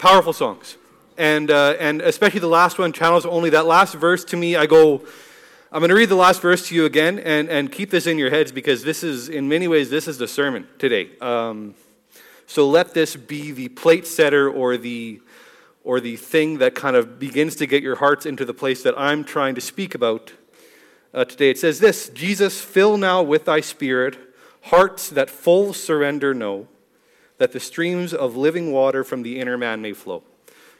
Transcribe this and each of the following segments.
powerful songs. And, uh, and especially the last one, Channels Only, that last verse to me, I go, I'm going to read the last verse to you again and, and keep this in your heads because this is, in many ways, this is the sermon today. Um, so let this be the plate setter or the, or the thing that kind of begins to get your hearts into the place that I'm trying to speak about uh, today. It says this Jesus, fill now with thy spirit hearts that full surrender know, that the streams of living water from the inner man may flow.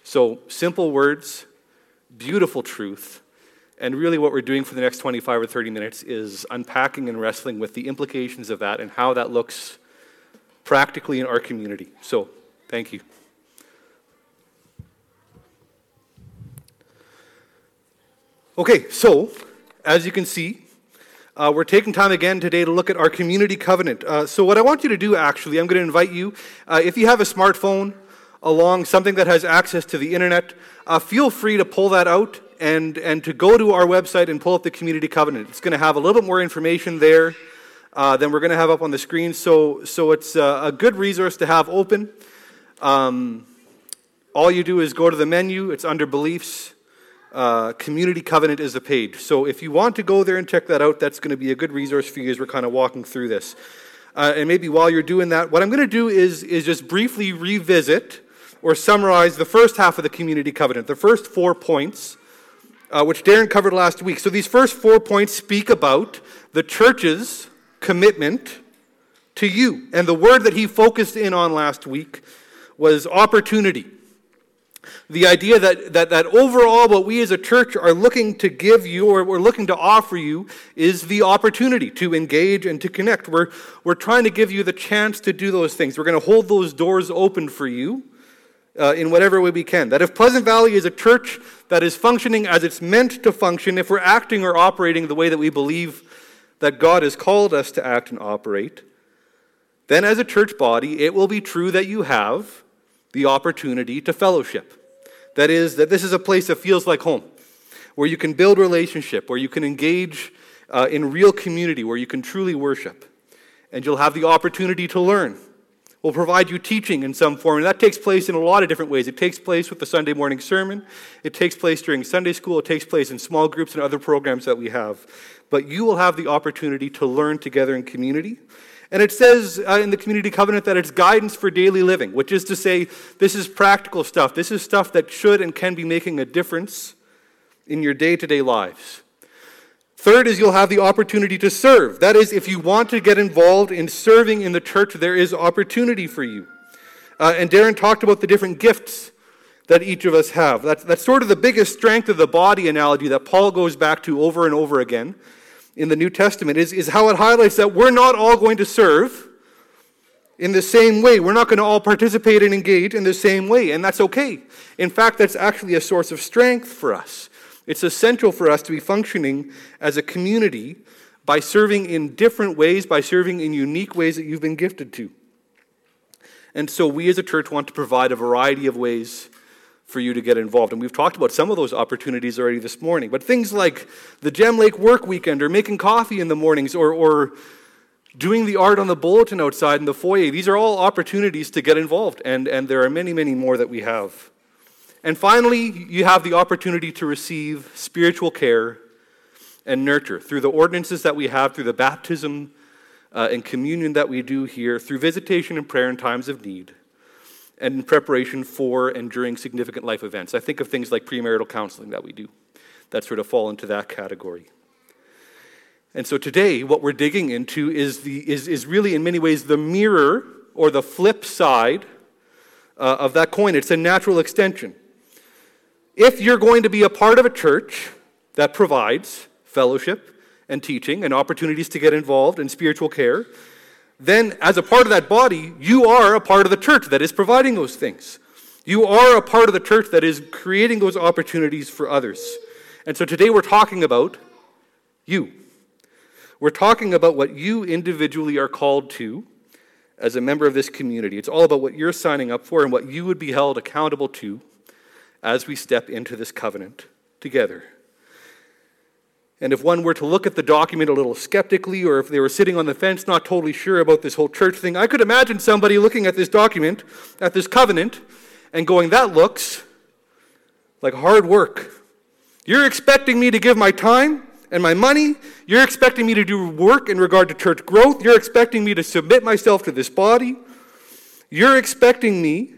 So, simple words, beautiful truth. And really, what we're doing for the next 25 or 30 minutes is unpacking and wrestling with the implications of that and how that looks practically in our community. So, thank you. Okay, so as you can see, uh, we're taking time again today to look at our community covenant. Uh, so, what I want you to do actually, I'm going to invite you, uh, if you have a smartphone, along something that has access to the internet, uh, feel free to pull that out and, and to go to our website and pull up the Community Covenant. It's going to have a little bit more information there uh, than we're going to have up on the screen. So, so it's uh, a good resource to have open. Um, all you do is go to the menu, it's under Beliefs. Uh, Community Covenant is the page. So if you want to go there and check that out, that's going to be a good resource for you as we're kind of walking through this. Uh, and maybe while you're doing that, what I'm going to do is, is just briefly revisit or summarize the first half of the community covenant, the first four points, uh, which Darren covered last week. So these first four points speak about the church's commitment to you. And the word that he focused in on last week was opportunity. The idea that, that, that overall, what we as a church are looking to give you or we're looking to offer you is the opportunity to engage and to connect. We're, we're trying to give you the chance to do those things. We're going to hold those doors open for you uh, in whatever way we can. That if Pleasant Valley is a church that is functioning as it's meant to function, if we're acting or operating the way that we believe that God has called us to act and operate, then as a church body, it will be true that you have the opportunity to fellowship. That is, that this is a place that feels like home, where you can build relationship, where you can engage uh, in real community, where you can truly worship. And you'll have the opportunity to learn We'll provide you teaching in some form. And that takes place in a lot of different ways. It takes place with the Sunday morning sermon, it takes place during Sunday school, it takes place in small groups and other programs that we have. But you will have the opportunity to learn together in community. And it says uh, in the community covenant that it's guidance for daily living, which is to say, this is practical stuff. This is stuff that should and can be making a difference in your day to day lives. Third is you'll have the opportunity to serve. That is, if you want to get involved in serving in the church, there is opportunity for you. Uh, and Darren talked about the different gifts that each of us have. That's, that's sort of the biggest strength of the body analogy that Paul goes back to over and over again in the New Testament, is, is how it highlights that we're not all going to serve in the same way. We're not going to all participate and engage in the same way, and that's okay. In fact, that's actually a source of strength for us. It's essential for us to be functioning as a community by serving in different ways, by serving in unique ways that you've been gifted to. And so we as a church want to provide a variety of ways for you to get involved. And we've talked about some of those opportunities already this morning. But things like the Gem Lake work weekend or making coffee in the mornings or, or doing the art on the bulletin outside in the foyer, these are all opportunities to get involved. And, and there are many, many more that we have. And finally, you have the opportunity to receive spiritual care and nurture through the ordinances that we have, through the baptism uh, and communion that we do here, through visitation and prayer in times of need, in preparation for and during significant life events. I think of things like premarital counseling that we do that sort of fall into that category. And so today, what we're digging into is, the, is, is really, in many ways, the mirror or the flip side uh, of that coin. It's a natural extension if you're going to be a part of a church that provides fellowship and teaching and opportunities to get involved in spiritual care, then as a part of that body, you are a part of the church that is providing those things. You are a part of the church that is creating those opportunities for others. And so today we're talking about you. We're talking about what you individually are called to as a member of this community. It's all about what you're signing up for and what you would be held accountable to as we step into this covenant together. And if one were to look at the document a little skeptically, or if they were sitting on the fence not totally sure about this whole church thing, I could imagine somebody looking at this document, at this covenant, and going, That looks like hard work. You're expecting me to give my time and my money. You're expecting me to do work in regard to church growth. You're expecting me to submit myself to this body. You're expecting me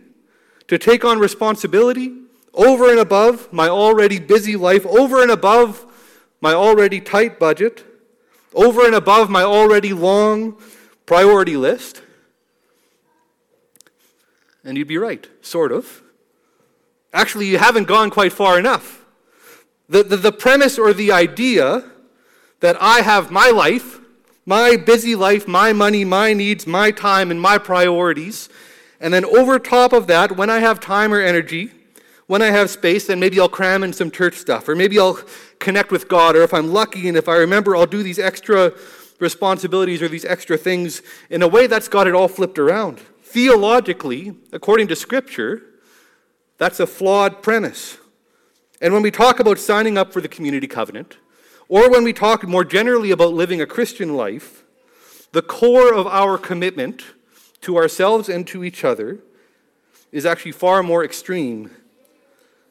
to take on responsibility over and above my already busy life, over and above my already tight budget, over and above my already long priority list. And you'd be right, sort of. Actually, you haven't gone quite far enough. The, the, the, premise or the idea that I have my life, my busy life, my money, my needs, my time, and my priorities, and then over top of that, when I have time or energy, when I have space, then maybe I'll cram in some church stuff, or maybe I'll connect with God, or if I'm lucky and if I remember, I'll do these extra responsibilities or these extra things in a way that's got it all flipped around. Theologically, according to Scripture, that's a flawed premise. And when we talk about signing up for the community covenant, or when we talk more generally about living a Christian life, the core of our commitment to ourselves and to each other is actually far more extreme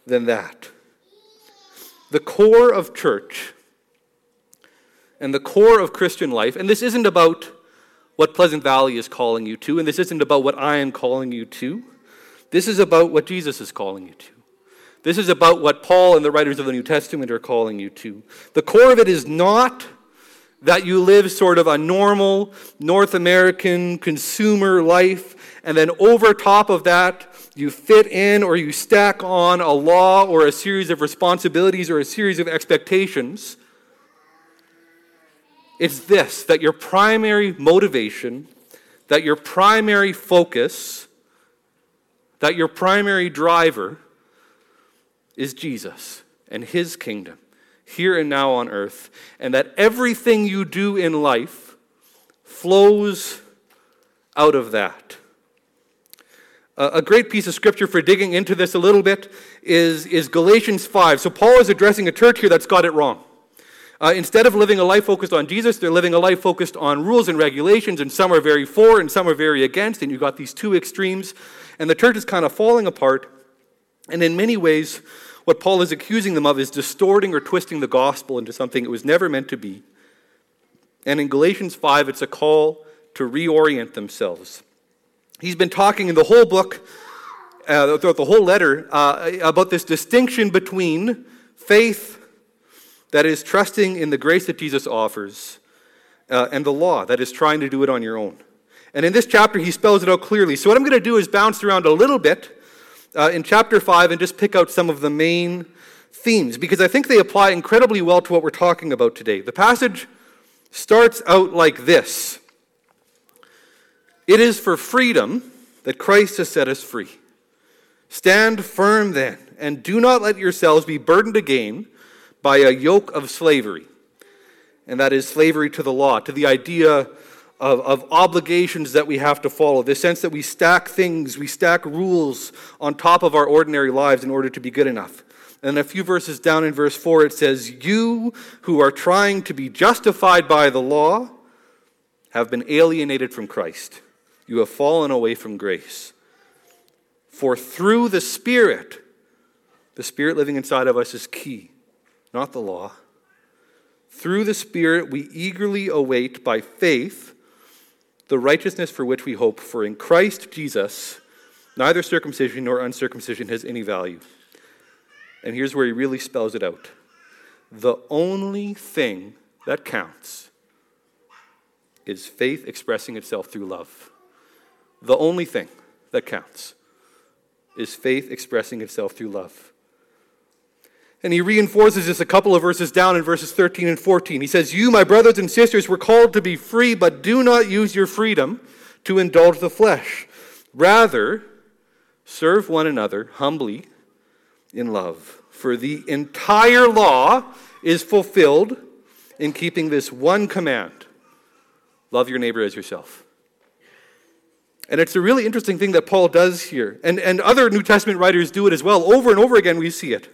than that. The core of church and the core of Christian life, and this isn't about what Pleasant Valley is calling you to, and this isn't about what I am calling you to. This is about what Jesus is calling you to. This is about what Paul and the writers of the New Testament are calling you to. The core of it is not that you live sort of a normal North American consumer life, and then over top of that, you fit in or you stack on a law or a series of responsibilities or a series of expectations. It's this that your primary motivation, that your primary focus, that your primary driver is Jesus and his kingdom here and now on earth, and that everything you do in life flows out of that. A great piece of scripture for digging into this a little bit is, is Galatians 5. So, Paul is addressing a church here that's got it wrong. Uh, instead of living a life focused on Jesus, they're living a life focused on rules and regulations, and some are very for and some are very against, and you've got these two extremes, and the church is kind of falling apart. And in many ways, what Paul is accusing them of is distorting or twisting the gospel into something it was never meant to be. And in Galatians 5, it's a call to reorient themselves. He's been talking in the whole book, uh, throughout the whole letter, uh, about this distinction between faith that is trusting in the grace that Jesus offers uh, and the law that is trying to do it on your own. And in this chapter, he spells it out clearly. So, what I'm going to do is bounce around a little bit uh, in chapter 5 and just pick out some of the main themes because I think they apply incredibly well to what we're talking about today. The passage starts out like this It is for freedom that Christ has set us free. Stand firm then, and do not let yourselves be burdened again by a yoke of slavery. And that is slavery to the law, to the idea of, of obligations that we have to follow, the sense that we stack things, we stack rules on top of our ordinary lives in order to be good enough. And a few verses down in verse 4, it says, You who are trying to be justified by the law have been alienated from Christ. You have fallen away from grace. For through the Spirit, the Spirit living inside of us is key, not the law. Through the Spirit, we eagerly await by faith the righteousness for which we hope, for in Christ Jesus, neither circumcision nor uncircumcision has any value. And here's where he really spells it out the only thing that counts is faith expressing itself through love. The only thing that counts is faith expressing itself through love. And he reinforces this a couple of verses down in verses 13 and 14. He says, You, my brothers and sisters, were called to be free, but do not use your freedom to indulge the flesh. Rather, serve one another humbly in love. For the entire law is fulfilled in keeping this one command love your neighbor as yourself. And it's a really interesting thing that Paul does here. And, and other New Testament writers do it as well. Over and over again, we see it.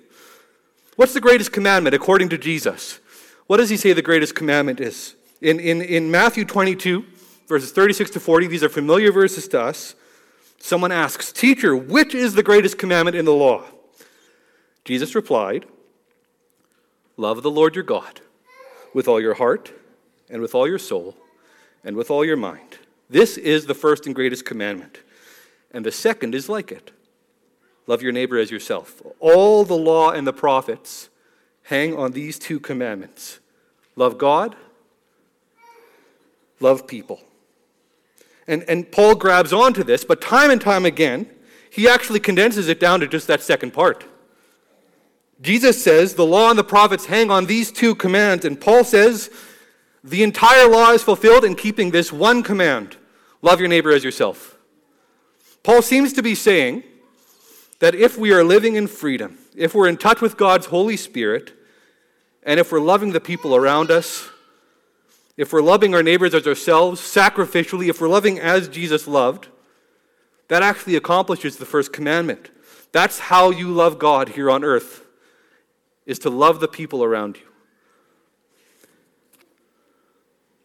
What's the greatest commandment according to Jesus? What does he say the greatest commandment is? In, in, in Matthew 22, verses 36 to 40, these are familiar verses to us. Someone asks, Teacher, which is the greatest commandment in the law? Jesus replied, Love the Lord your God with all your heart, and with all your soul, and with all your mind. This is the first and greatest commandment. And the second is like it love your neighbor as yourself. All the law and the prophets hang on these two commandments love God, love people. And, and Paul grabs onto this, but time and time again, he actually condenses it down to just that second part. Jesus says the law and the prophets hang on these two commands, and Paul says the entire law is fulfilled in keeping this one command love your neighbor as yourself. Paul seems to be saying that if we are living in freedom, if we're in touch with God's Holy Spirit, and if we're loving the people around us, if we're loving our neighbors as ourselves sacrificially, if we're loving as Jesus loved, that actually accomplishes the first commandment. That's how you love God here on earth, is to love the people around you.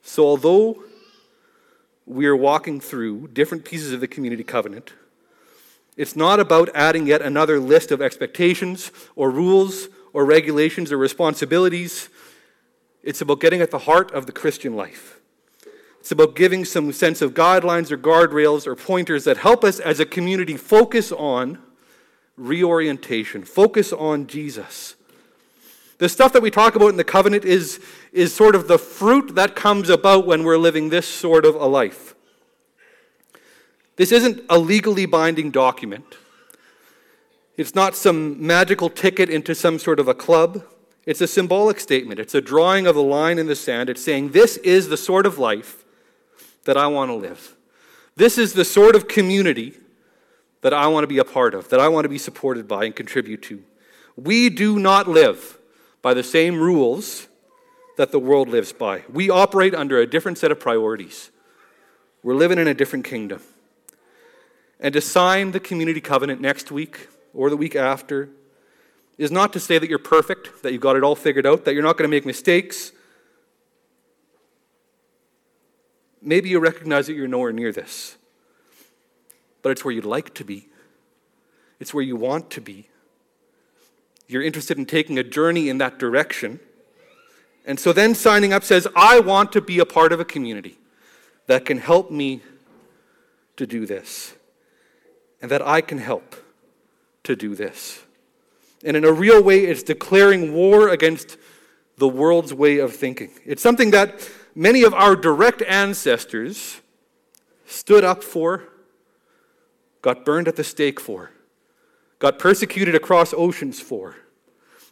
So, although we are walking through different pieces of the community covenant, it's not about adding yet another list of expectations or rules or regulations or responsibilities it's about getting at the heart of the Christian life. It's about giving some sense of guidelines or guardrails or pointers that help us as a community focus on reorientation, focus on Jesus. The stuff that we talk about in the covenant is, is sort of the fruit that comes about when we're living this sort of a life. This isn't a legally binding document. It's not some magical ticket into some sort of a club. It's a symbolic statement. It's a drawing of a line in the sand. It's saying, This is the sort of life that I want to live. This is the sort of community that I want to be a part of, that I want to be supported by and contribute to. We do not live by the same rules that the world lives by. We operate under a different set of priorities. We're living in a different kingdom. And to sign the community covenant next week or the week after is not to say that you're perfect, that you've got it all figured out, that you're not going to make mistakes. Maybe you recognize that you're nowhere near this, but it's where you'd like to be, it's where you want to be. You're interested in taking a journey in that direction. And so then signing up says, I want to be a part of a community that can help me to do this, and that I can help to do this. And in a real way, it's declaring war against the world's way of thinking. It's something that many of our direct ancestors stood up for, got burned at the stake for, got persecuted across oceans for,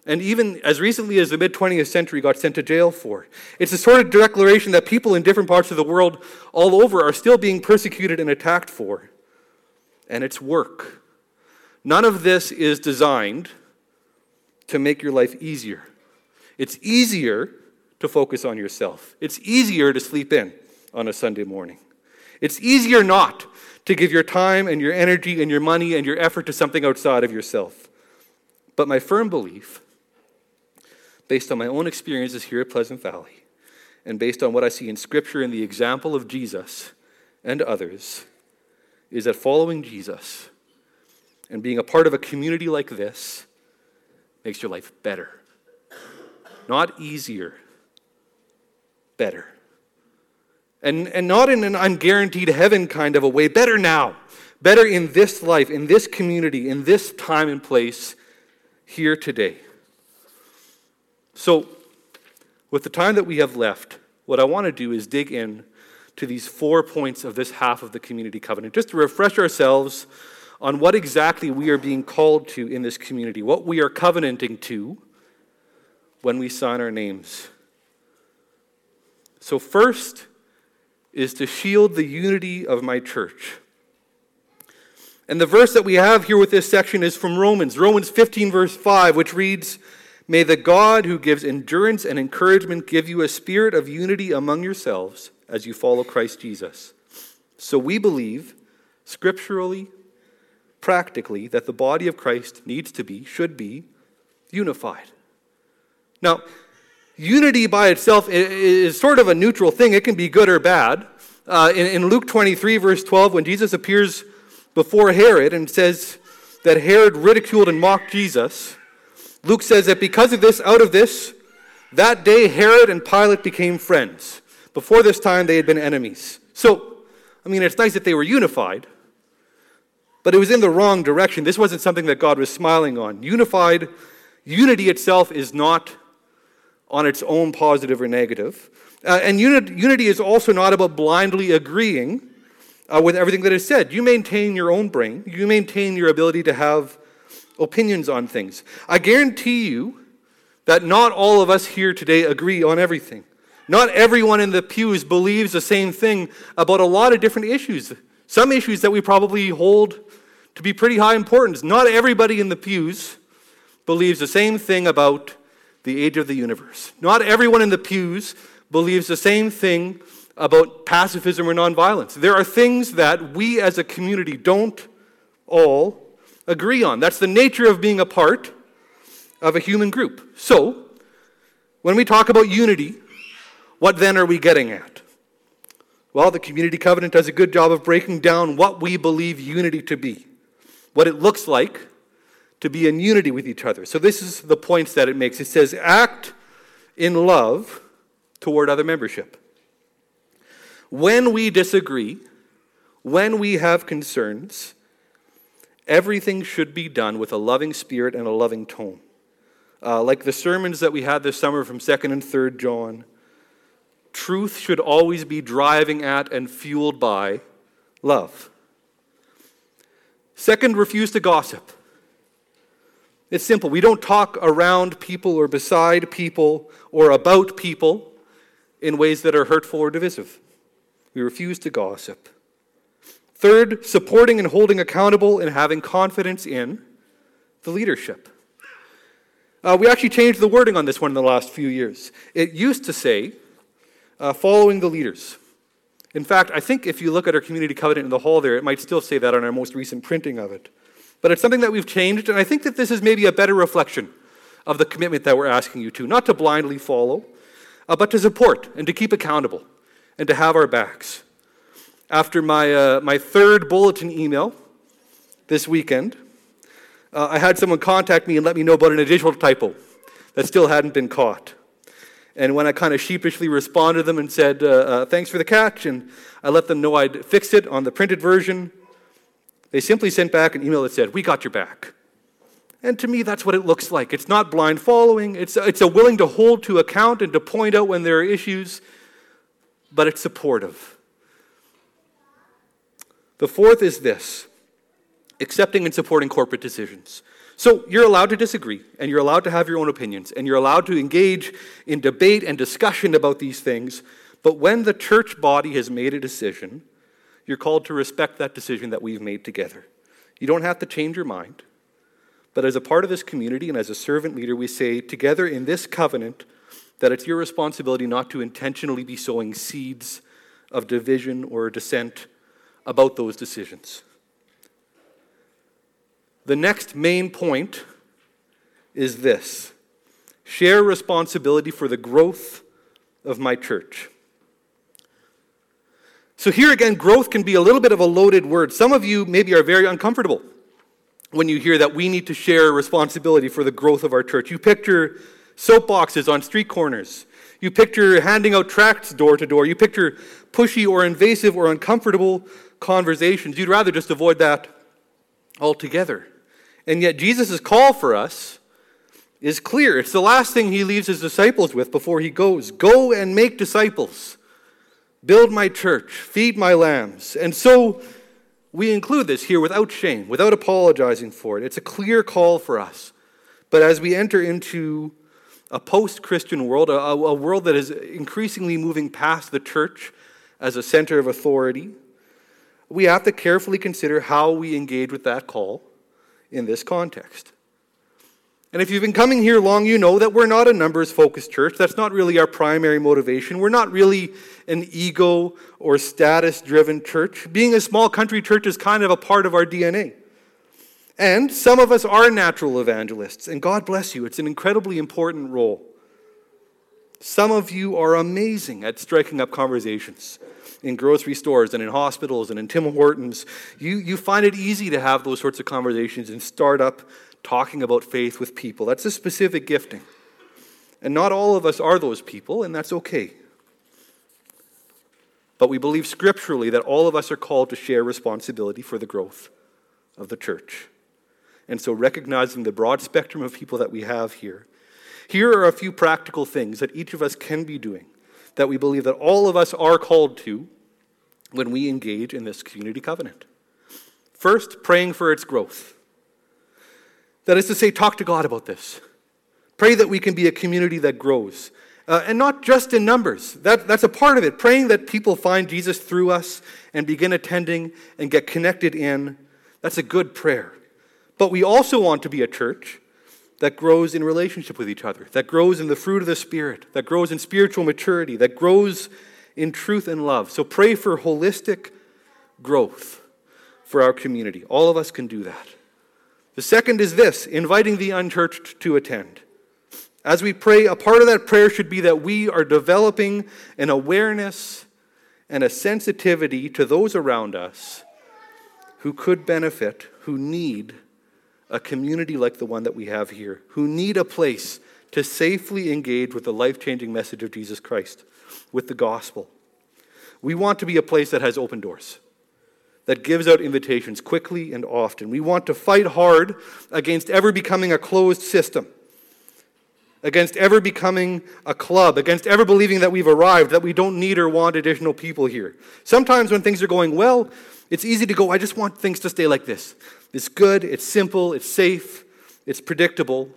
and even as recently as the mid 20th century got sent to jail for. It's a sort of declaration that people in different parts of the world all over are still being persecuted and attacked for. And it's work. None of this is designed to make your life easier. It's easier to focus on yourself. It's easier to sleep in on a Sunday morning. It's easier not to give your time and your energy and your money and your effort to something outside of yourself. But my firm belief, based on my own experiences here at Pleasant Valley, and based on what I see in Scripture and the example of Jesus and others, is that following Jesus and being a part of a community like this makes your life better. Not easier, better. And, and not in an unguaranteed heaven kind of a way, better now. Better in this life, in this community, in this time and place here today. So, with the time that we have left, what I want to do is dig in to these four points of this half of the community covenant, just to refresh ourselves on what exactly we are being called to in this community, what we are covenanting to when we sign our names. So, first is to shield the unity of my church. And the verse that we have here with this section is from Romans, Romans 15, verse 5, which reads, May the God who gives endurance and encouragement give you a spirit of unity among yourselves as you follow Christ Jesus. So we believe, scripturally practically that the body of Christ needs to be, should be, unified. Now, unity by itself is sort of a neutral thing. It can be good or bad. Uh, in, in Luke 23, verse 12, when Jesus appears before Herod and says that Herod ridiculed and mocked Jesus, Luke says that because of this, out of this, that day Herod and Pilate became friends. Before this time, they had been enemies. So, I mean, it's nice that they were unified, but it was in the wrong direction. This wasn't something that God was smiling on. Unified, unity itself is not on its own positive or negative. Uh, and uni- unity is also not about blindly agreeing uh, with everything that is said. You maintain your own brain, you maintain your ability to have opinions on things. I guarantee you that not all of us here today agree on everything. Not everyone in the pews believes the same thing about a lot of different issues. Some issues that we probably hold to be pretty high importance. Not everybody in the pews believes the same thing about the age of the universe. Not everyone in the pews believes the same thing about pacifism or nonviolence. There are things that we as a community don't all agree on. That's the nature of being a part of a human group. So, when we talk about unity, what then are we getting at? Well, the Community Covenant does a good job of breaking down what we believe unity to be, what it looks like to be in unity with each other. So, this is the points that it makes. It says, act in love toward other membership. When we disagree, when we have concerns, everything should be done with a loving spirit and a loving tone. Uh, like the sermons that we had this summer from 2nd and 3rd John, truth should always be driving at and fueled by love. Second, refuse to gossip. It's simple. We don't talk around people or beside people or about people in ways that are hurtful or divisive. We refuse to gossip. Third, supporting and holding accountable and having confidence in the leadership. Uh, we actually changed the wording on this one in the last few years. It used to say, uh, following the leaders. In fact, I think if you look at our community covenant in the hall there, it might still say that on our most recent printing of it. But it's something that we've changed, and I think that this is maybe a better reflection of the commitment that we're asking you to, not to blindly follow, uh, but to support and to keep accountable and to have our backs. After my, uh, my third bulletin email this weekend, uh, I had someone contact me and let me know about an additional typo that still hadn't been caught. And when I kind of sheepishly responded to them and said, uh, uh, thanks for the catch, and I let them know I'd fixed it on the printed version, they simply sent back an email that said, We got your back. And to me, that's what it looks like. It's not blind following, it's, it's a willing to hold to account and to point out when there are issues, but it's supportive. The fourth is this accepting and supporting corporate decisions. So you're allowed to disagree, and you're allowed to have your own opinions, and you're allowed to engage in debate and discussion about these things. But when the church body has made a decision, you're called to respect that decision that we've made together. You don't have to change your mind. But as a part of this community and as a servant leader, we say together in this covenant that it's your responsibility not to intentionally be sowing seeds of division or dissent about those decisions. The next main point is this share responsibility for the growth of my church. So, here again, growth can be a little bit of a loaded word. Some of you maybe are very uncomfortable when you hear that we need to share responsibility for the growth of our church. You picture soapboxes on street corners. You picture handing out tracts door to door. You picture pushy or invasive or uncomfortable conversations. You'd rather just avoid that altogether. And yet, Jesus' call for us is clear. It's the last thing he leaves his disciples with before he goes Go and make disciples, build my church, feed my lambs. And so we include this here without shame, without apologizing for it. It's a clear call for us. But as we enter into a post Christian world, a, a, world that is increasingly moving past the church as a center of authority, we have to carefully consider how we engage with that call in this context. And if you've been coming here long, you know that we're not a numbers focused church. That's not really our primary motivation. We're not really an ego or status driven church. Being a small country church is kind of a part of our DNA. And some of us are natural evangelists, and God bless you, it's an incredibly important role. Some of you are amazing at striking up conversations in grocery stores and in hospitals and in Tim Hortons. You, you find it easy to have those sorts of conversations and start up talking about faith with people. That's a specific gifting. And not all of us are those people, and that's okay. But we believe scripturally that all of us are called to share responsibility for the growth of the church. And so, recognizing the broad spectrum of people that we have here, here are a few practical things that each of us can be doing that we believe that all of us are called to when we engage in this community covenant. First, praying for its growth. That is to say, talk to God about this. Pray that we can be a community that grows. Uh, and not just in numbers. That, that's a part of it. Praying that people find Jesus through us and begin attending and get connected in. That's a good prayer. But we also want to be a church that grows in relationship with each other, that grows in the fruit of the Spirit, that grows in spiritual maturity, that grows in truth and love. So pray for holistic growth for our community. All of us can do that. The second is this inviting the unchurched to attend. As we pray, a part of that prayer should be that we are developing an awareness and a sensitivity to those around us who could benefit, who need a community like the one that we have here, who need a place to safely engage with the life changing message of Jesus Christ, with the gospel. We want to be a place that has open doors, that gives out invitations quickly and often. We want to fight hard against ever becoming a closed system, against ever becoming a club, against ever believing that we've arrived, that we don't need or want additional people here. Sometimes when things are going well, it's easy to go, I just want things to stay like this. It's good, it's simple, it's safe, it's predictable.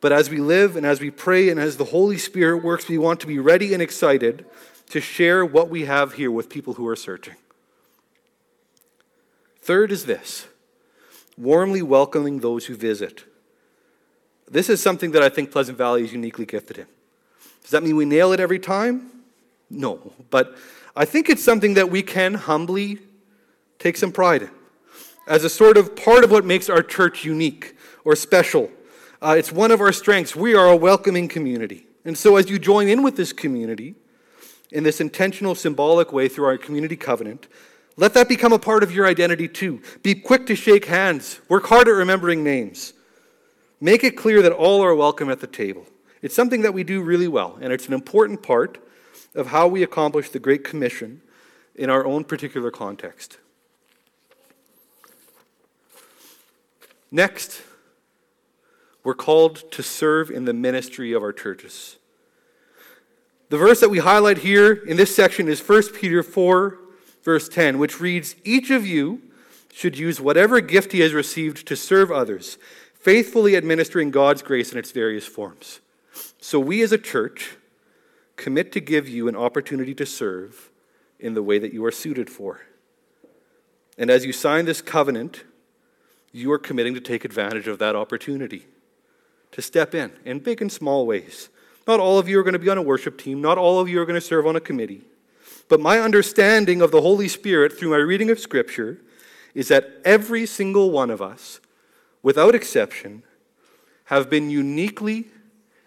But as we live and as we pray and as the Holy Spirit works, we want to be ready and excited to share what we have here with people who are searching. Third is this warmly welcoming those who visit. This is something that I think Pleasant Valley is uniquely gifted in. Does that mean we nail it every time? No. But I think it's something that we can humbly take some pride in as a sort of part of what makes our church unique or special. Uh, it's one of our strengths. We are a welcoming community. And so, as you join in with this community in this intentional, symbolic way through our community covenant, let that become a part of your identity too. Be quick to shake hands, work hard at remembering names. Make it clear that all are welcome at the table. It's something that we do really well, and it's an important part of how we accomplish the Great Commission in our own particular context. Next, we're called to serve in the ministry of our churches. The verse that we highlight here in this section is 1 Peter 4, verse 10, which reads Each of you should use whatever gift he has received to serve others, faithfully administering God's grace in its various forms. So we as a church commit to give you an opportunity to serve in the way that you are suited for. And as you sign this covenant, you are committing to take advantage of that opportunity, to step in in big and small ways. Not all of you are going to be on a worship team, not all of you are going to serve on a committee. But my understanding of the Holy Spirit through my reading of Scripture is that every single one of us, without exception, have been uniquely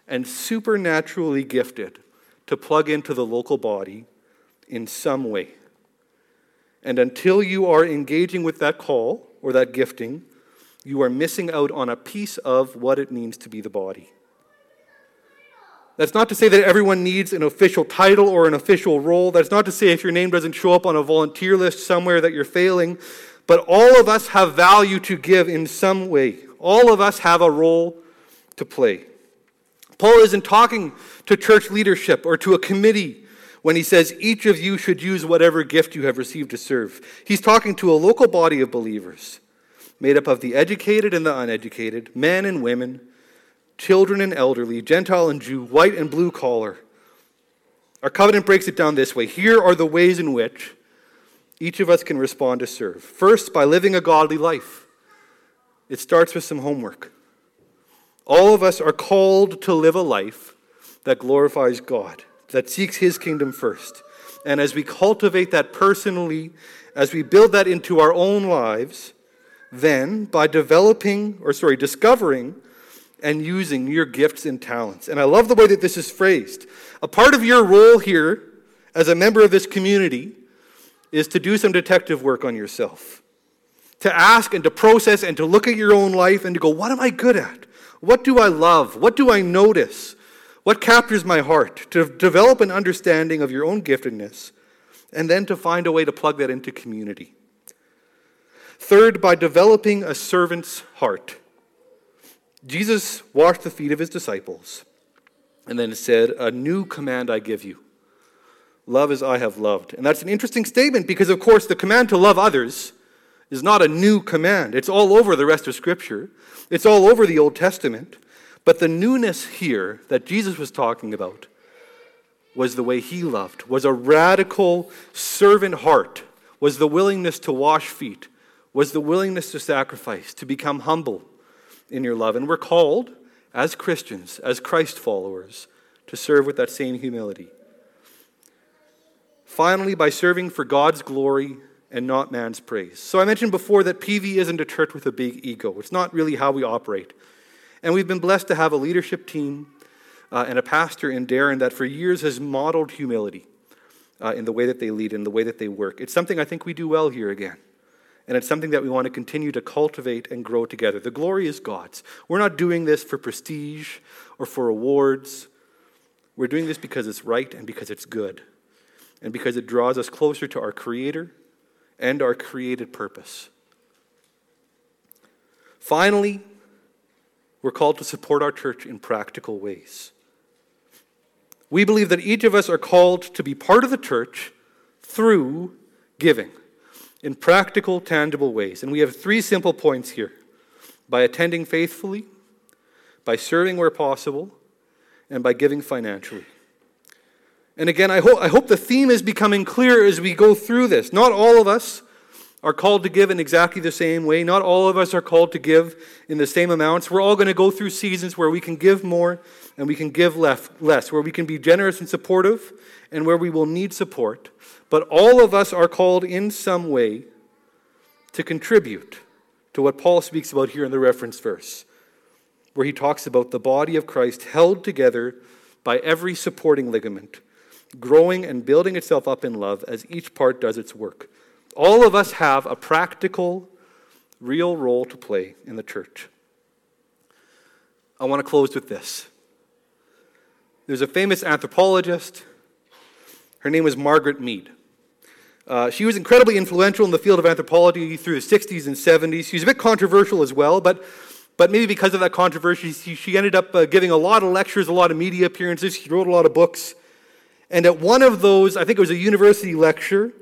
and supernaturally gifted to plug into the local body in some way. And until you are engaging with that call or that gifting, you are missing out on a piece of what it means to be the body. That's not to say that everyone needs an official title or an official role. That's not to say if your name doesn't show up on a volunteer list somewhere that you're failing. But all of us have value to give in some way. All of us have a role to play. Paul isn't talking to church leadership or to a committee when he says each of you should use whatever gift you have received to serve. He's talking to a local body of believers made up of the educated and the uneducated, men and women, children and elderly, Gentile and Jew, white and blue collar. Our covenant breaks it down this way. Here are the ways in which each of us can respond to serve. First, by living a godly life. It starts with some homework. All of us are called to live a life that glorifies God, that seeks His kingdom first. And as we cultivate that personally, as we build that into our own lives, then by developing, or sorry, discovering and using your gifts and talents. And I love the way that this is phrased. A part of your role here as a member of this community is to do some detective work on yourself. To ask and to process and to look at your own life and to go, what am I good at? What do I love? What do I notice? What captures my heart? To develop an understanding of your own giftedness and then to find a way to plug that into community. Third, by developing a servant's heart. Jesus washed the feet of his disciples and then said, A new command I give you love as I have loved. And that's an interesting statement because, of course, the command to love others is not a new command. It's all over the rest of Scripture, it's all over the Old Testament. But the newness here that Jesus was talking about was the way he loved, was a radical servant heart, was the willingness to wash feet, was the willingness to sacrifice, to become humble in your love. And we're called, as Christians, as Christ followers, to serve with that same humility. Finally, by serving for God's glory and not man's praise. So I mentioned before that PV isn't a church with a big ego. It's not really how we operate. And we've been blessed to have a leadership team uh, and a pastor in Darren that for years has modeled humility uh, in the way that they lead, in the way that they work. It's something I think we do well here again. And it's something that we want to continue to cultivate and grow together. The glory is God's. We're not doing this for prestige or for awards. We're doing this because it's right and because it's good, and because it draws us closer to our Creator and our created purpose. Finally, we're called to support our church in practical ways. We believe that each of us are called to be part of the church through giving in practical, tangible ways. And we have three simple points here by attending faithfully, by serving where possible, and by giving financially. And again, I hope, I hope the theme is becoming clear as we go through this. Not all of us are called to give in exactly the same way. Not all of us are called to give in the same amounts. We're all going to go through seasons where we can give more and we can give less, where we can be generous and supportive and where we will need support. But all of us are called in some way to contribute to what Paul speaks about here in the reference verse, where he talks about the body of Christ held together by every supporting ligament, growing and building itself up in love as each part does its work. All of us have a practical, real role to play in the church. I want to close with this. There's a famous anthropologist. Her name was Margaret Mead. Uh, she was incredibly influential in the field of anthropology through the 60s and 70s. She was a bit controversial as well, but, but maybe because of that controversy, she, she ended up uh, giving a lot of lectures, a lot of media appearances. She wrote a lot of books. And at one of those, I think it was a university lecture,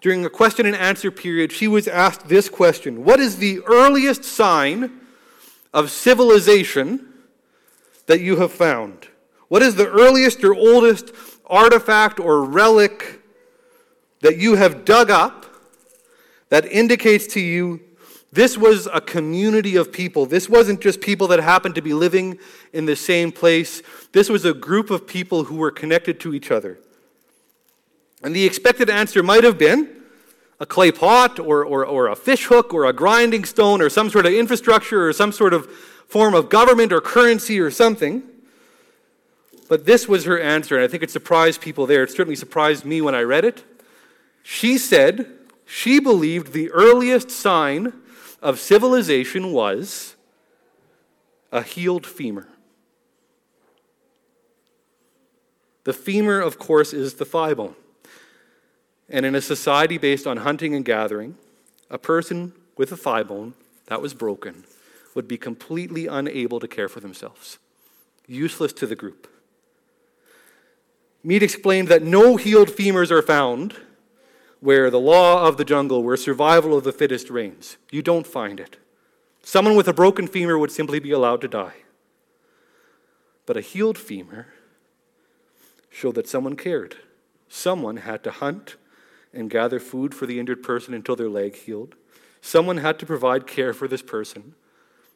during a question and answer period, she was asked this question What is the earliest sign of civilization that you have found? What is the earliest or oldest artifact or relic that you have dug up that indicates to you this was a community of people. This wasn't just people that happened to be living in the same place. This was a group of people who were connected to each other. And the expected answer might have been a clay pot or, or, or a fish hook or a grinding stone or some sort of infrastructure or some sort of form of government or currency or something. But this was her answer, and I think it surprised people there. It certainly surprised me when I read it. She said she believed the earliest sign of civilization was a healed femur. The femur, of course, is the thigh bone. And in a society based on hunting and gathering, a person with a thigh bone that was broken would be completely unable to care for themselves, useless to the group. Mead explained that no healed femurs are found where the law of the jungle, where survival of the fittest reigns. You don't find it. Someone with a broken femur would simply be allowed to die. But a healed femur showed that someone cared. Someone had to hunt and gather food for the injured person until their leg healed. Someone had to provide care for this person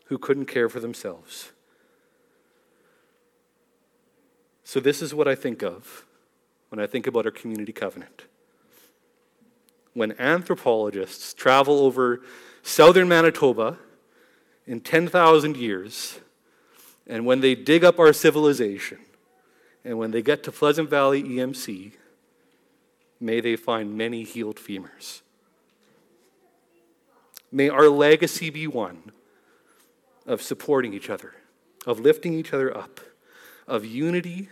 who couldn't care for themselves. So, this is what I think of when I think about our community covenant. When anthropologists travel over southern Manitoba in 10,000 years And when they dig up our civilization, and when they get to Pleasant Valley EMC, may they find many healed femurs. May our legacy be one of supporting each other, of lifting each other up, of unity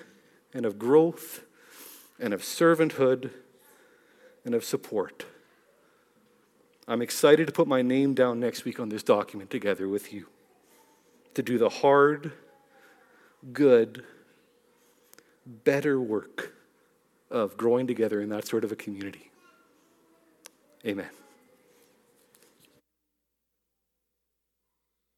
and of growth and of servanthood and of support. I'm excited to put my name down next week on this document together with you to do the hard, good, better work of growing together in that sort of a community. Amen.